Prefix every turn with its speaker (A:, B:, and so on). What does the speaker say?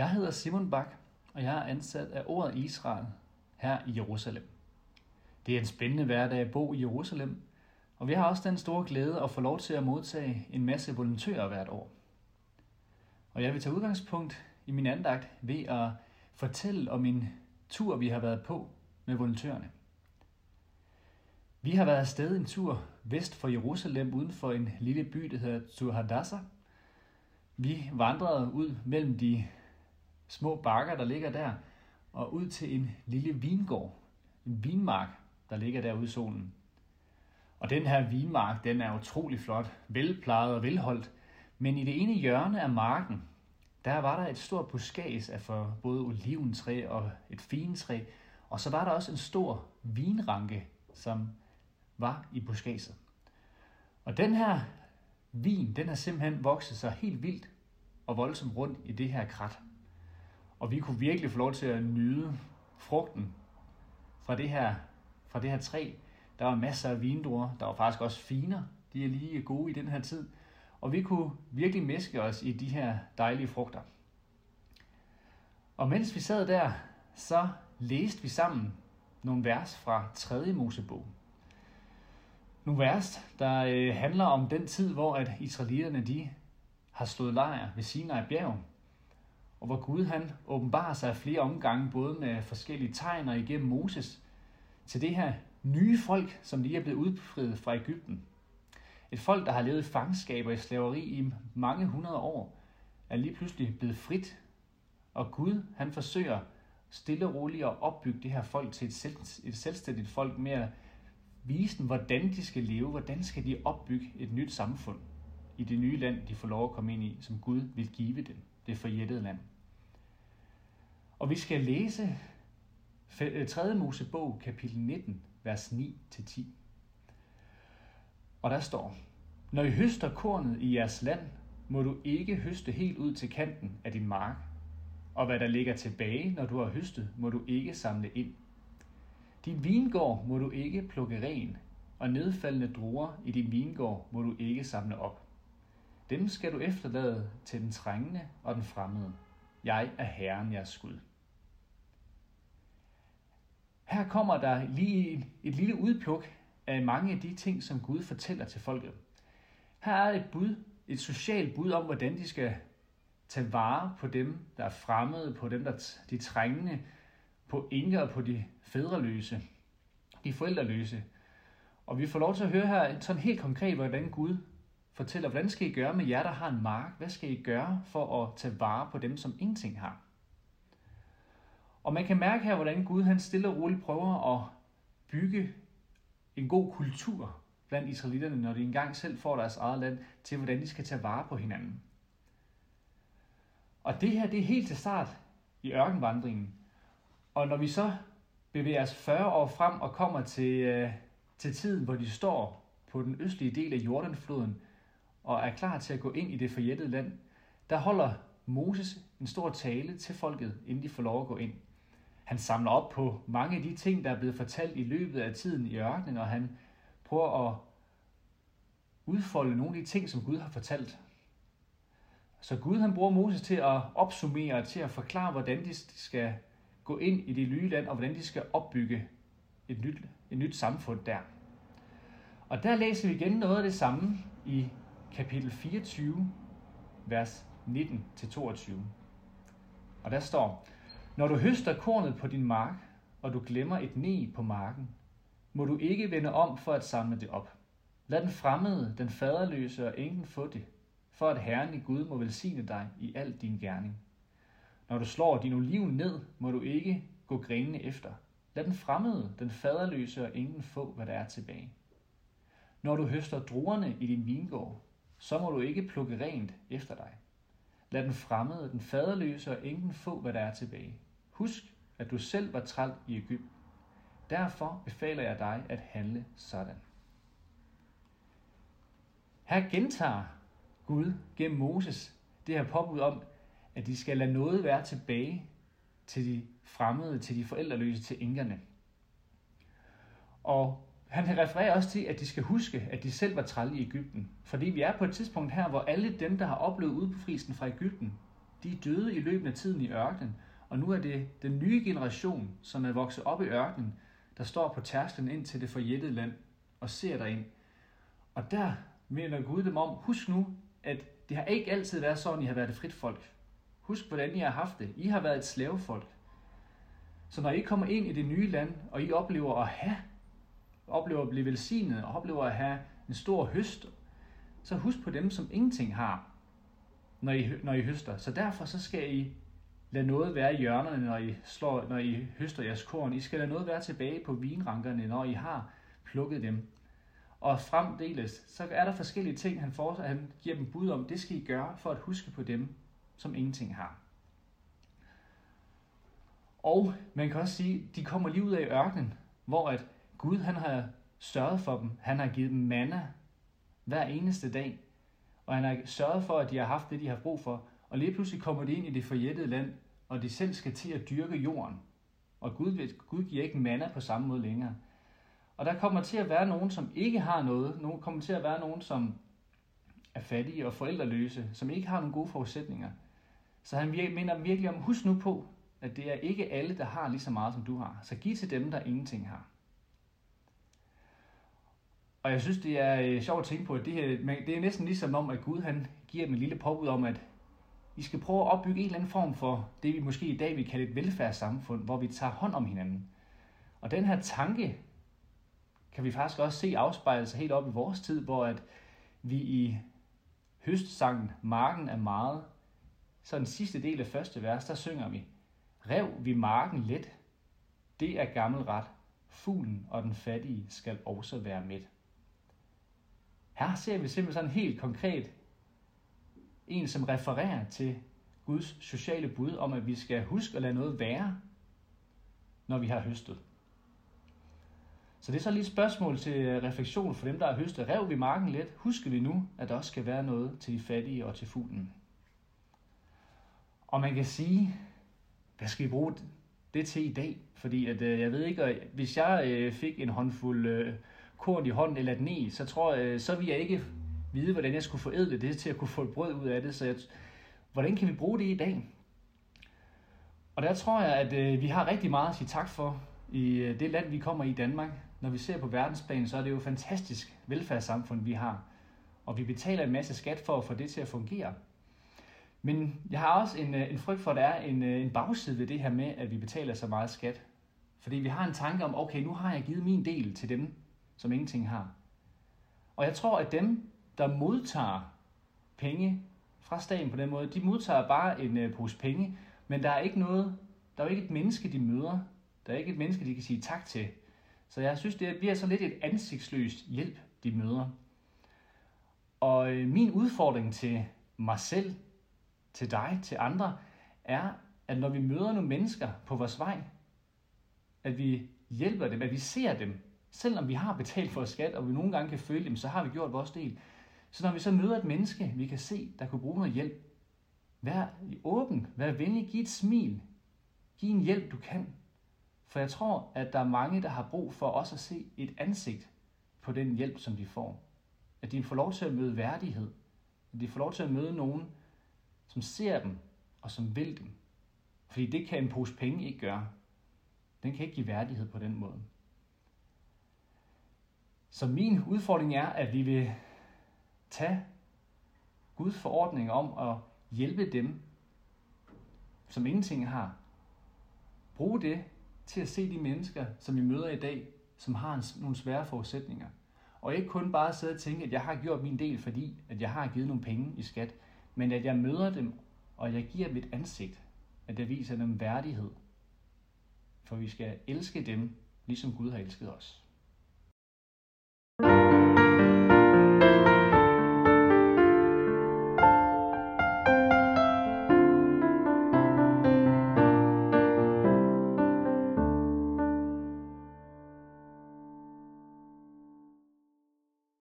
A: Jeg hedder Simon Bak, og jeg er ansat af ordet Israel her i Jerusalem. Det er en spændende hverdag at bo i Jerusalem, og vi har også den store glæde at få lov til at modtage en masse volontører hvert år. Og jeg vil tage udgangspunkt i min andagt ved at fortælle om en tur, vi har været på med volontørerne. Vi har været afsted en tur vest for Jerusalem uden for en lille by, der hedder Tur Hadassah. Vi vandrede ud mellem de små bakker, der ligger der, og ud til en lille vingård, en vinmark, der ligger derude i solen. Og den her vinmark, den er utrolig flot, velplejet og velholdt, men i det ene hjørne af marken, der var der et stort buskads af for både oliventræ og et fintræ, og så var der også en stor vinranke, som var i buskadset. Og den her vin, den har simpelthen vokset sig helt vildt og voldsomt rundt i det her krat. Og vi kunne virkelig få lov til at nyde frugten fra det her, fra det her træ. Der var masser af vindruer, der var faktisk også finer. De er lige gode i den her tid. Og vi kunne virkelig mæske os i de her dejlige frugter. Og mens vi sad der, så læste vi sammen nogle vers fra 3. Mosebog. Nogle vers, der øh, handler om den tid, hvor at israelitterne de har stået lejr ved Sinai bjerg, og hvor Gud han åbenbarer sig flere omgange, både med forskellige tegn og igennem Moses, til det her nye folk, som lige er blevet udfriet fra Ægypten. Et folk, der har levet i fangskab og i slaveri i mange hundrede år, er lige pludselig blevet frit. Og Gud, han forsøger stille og roligt at opbygge det her folk til et, selv, et selvstændigt folk med at vise dem, hvordan de skal leve, hvordan skal de opbygge et nyt samfund i det nye land, de får lov at komme ind i, som Gud vil give dem, det forjættede land. Og vi skal læse 3. Øh, Mosebog, kapitel 19, vers 9-10. Og der står, Når I høster kornet i jeres land, må du ikke høste helt ud til kanten af din mark. Og hvad der ligger tilbage, når du har høstet, må du ikke samle ind. Din vingård må du ikke plukke ren, og nedfaldende druer i din vingård må du ikke samle op. Dem skal du efterlade til den trængende og den fremmede. Jeg er Herren jeres Gud. Her kommer der lige et, et lille udpluk af mange af de ting, som Gud fortæller til folket. Her er et bud, et socialt bud om, hvordan de skal tage vare på dem, der er fremmede, på dem, der de trængende, på enker og på de fædreløse, de forældreløse. Og vi får lov til at høre her sådan helt konkret, hvordan Gud fortæller, hvordan skal I gøre med jer, der har en mark? Hvad skal I gøre for at tage vare på dem, som ingenting har? Og man kan mærke her, hvordan Gud han stille og roligt prøver at bygge en god kultur blandt israelitterne, når de engang selv får deres eget land, til hvordan de skal tage vare på hinanden. Og det her, det er helt til start i ørkenvandringen. Og når vi så bevæger os 40 år frem og kommer til, øh, til tiden, hvor de står på den østlige del af Jordanfloden og er klar til at gå ind i det forjættede land, der holder Moses en stor tale til folket, inden de får lov at gå ind. Han samler op på mange af de ting, der er blevet fortalt i løbet af tiden i ørkenen, og han prøver at udfolde nogle af de ting, som Gud har fortalt. Så Gud han bruger Moses til at opsummere, til at forklare, hvordan de skal gå ind i det nye land, og hvordan de skal opbygge et nyt, et nyt samfund der. Og der læser vi igen noget af det samme i kapitel 24, vers 19-22. Og der står, når du høster kornet på din mark, og du glemmer et ne på marken, må du ikke vende om for at samle det op. Lad den fremmede, den faderløse og enken få det, for at Herren i Gud må velsigne dig i al din gerning. Når du slår din oliven ned, må du ikke gå grenene efter. Lad den fremmede, den faderløse og ingen få, hvad der er tilbage. Når du høster druerne i din vingård, så må du ikke plukke rent efter dig. Lad den fremmede, den faderløse og ingen få, hvad der er tilbage. Husk, at du selv var træl i Ægypten. Derfor befaler jeg dig at handle sådan. Her gentager Gud gennem Moses det her påbud om, at de skal lade noget være tilbage til de fremmede, til de forældreløse, til enkerne. Og han refererer også til, at de skal huske, at de selv var trælle i Ægypten. Fordi vi er på et tidspunkt her, hvor alle dem, der har oplevet udbefrielsen fra Ægypten, de er døde i løbet af tiden i ørkenen, og nu er det den nye generation, som er vokset op i ørkenen, der står på tærsklen ind til det forjættede land og ser derind. Og der mener Gud dem om, husk nu, at det har ikke altid været sådan, I har været et frit folk. Husk, hvordan I har haft det. I har været et slavefolk. Så når I kommer ind i det nye land, og I oplever at have, oplever at blive velsignet, og oplever at have en stor høst, så husk på dem, som ingenting har, når I, når I høster. Så derfor så skal I Lad noget være i hjørnerne, når I, slår, når I høster jeres korn. I skal lade noget være tilbage på vinrankerne, når I har plukket dem. Og fremdeles, så er der forskellige ting, han, for, han giver dem bud om, det skal I gøre for at huske på dem, som ingenting har. Og man kan også sige, de kommer lige ud af ørkenen, hvor at Gud han har sørget for dem. Han har givet dem manna hver eneste dag. Og han har sørget for, at de har haft det, de har brug for. Og lige pludselig kommer de ind i det forjættede land, og de selv skal til at dyrke jorden. Og Gud, Gud giver ikke manna på samme måde længere. Og der kommer til at være nogen, som ikke har noget. Nogen kommer til at være nogen, som er fattige og forældreløse, som ikke har nogle gode forudsætninger. Så han minder virkelig om, husk nu på, at det er ikke alle, der har lige så meget, som du har. Så giv til dem, der ingenting har. Og jeg synes, det er øh, sjovt at tænke på, at det, her, det er næsten ligesom om, at Gud han giver dem en lille påbud om, at vi skal prøve at opbygge en eller anden form for det, vi måske i dag vil kalde et velfærdssamfund, hvor vi tager hånd om hinanden. Og den her tanke kan vi faktisk også se afspejle sig helt op i vores tid, hvor at vi i høstsangen Marken er meget, så den sidste del af første vers, der synger vi, Rev vi marken let, det er gammel ret, fuglen og den fattige skal også være med. Her ser vi simpelthen sådan helt konkret en, som refererer til Guds sociale bud om, at vi skal huske at lade noget være, når vi har høstet. Så det er så lige et spørgsmål til refleksion for dem, der har høstet. Rev vi marken lidt? Husker vi nu, at der også skal være noget til de fattige og til fuglen? Og man kan sige, hvad skal vi bruge det til i dag? Fordi at, øh, jeg ved ikke, hvis jeg øh, fik en håndfuld øh, korn i hånden eller et ne, så tror jeg, så vil jeg ikke vide, hvordan jeg skulle forædle det til at kunne få et brød ud af det. Så jeg, hvordan kan vi bruge det i dag? Og der tror jeg, at øh, vi har rigtig meget at sige tak for i øh, det land, vi kommer i Danmark. Når vi ser på verdensplan, så er det jo et fantastisk velfærdssamfund, vi har. Og vi betaler en masse skat for at få det til at fungere. Men jeg har også en, øh, en frygt for, at der er en, øh, en bagside ved det her med, at vi betaler så meget skat. Fordi vi har en tanke om, okay, nu har jeg givet min del til dem, som ingenting har. Og jeg tror, at dem, der modtager penge fra staten på den måde, de modtager bare en øh, pose penge, men der er ikke noget, der er jo ikke et menneske, de møder. Der er ikke et menneske, de kan sige tak til. Så jeg synes, det bliver så lidt et ansigtsløst hjælp, de møder. Og øh, min udfordring til mig selv, til dig, til andre, er, at når vi møder nogle mennesker på vores vej, at vi hjælper dem, at vi ser dem, selvom vi har betalt for skat, og vi nogle gange kan føle dem, så har vi gjort vores del. Så når vi så møder et menneske, vi kan se, der kunne bruge noget hjælp, vær åben, vær venlig, giv et smil, giv en hjælp, du kan. For jeg tror, at der er mange, der har brug for også at se et ansigt på den hjælp, som de får. At de får lov til at møde værdighed. At de får lov til at møde nogen, som ser dem og som vil dem. Fordi det kan en pose penge ikke gøre. Den kan ikke give værdighed på den måde. Så min udfordring er, at vi vil tage Guds forordning om at hjælpe dem, som ingenting har. Brug det til at se de mennesker, som vi møder i dag, som har nogle svære forudsætninger. Og ikke kun bare sidde og tænke, at jeg har gjort min del, fordi at jeg har givet nogle penge i skat, men at jeg møder dem, og jeg giver dem et ansigt, at jeg viser dem værdighed. For vi skal elske dem, ligesom Gud har elsket os.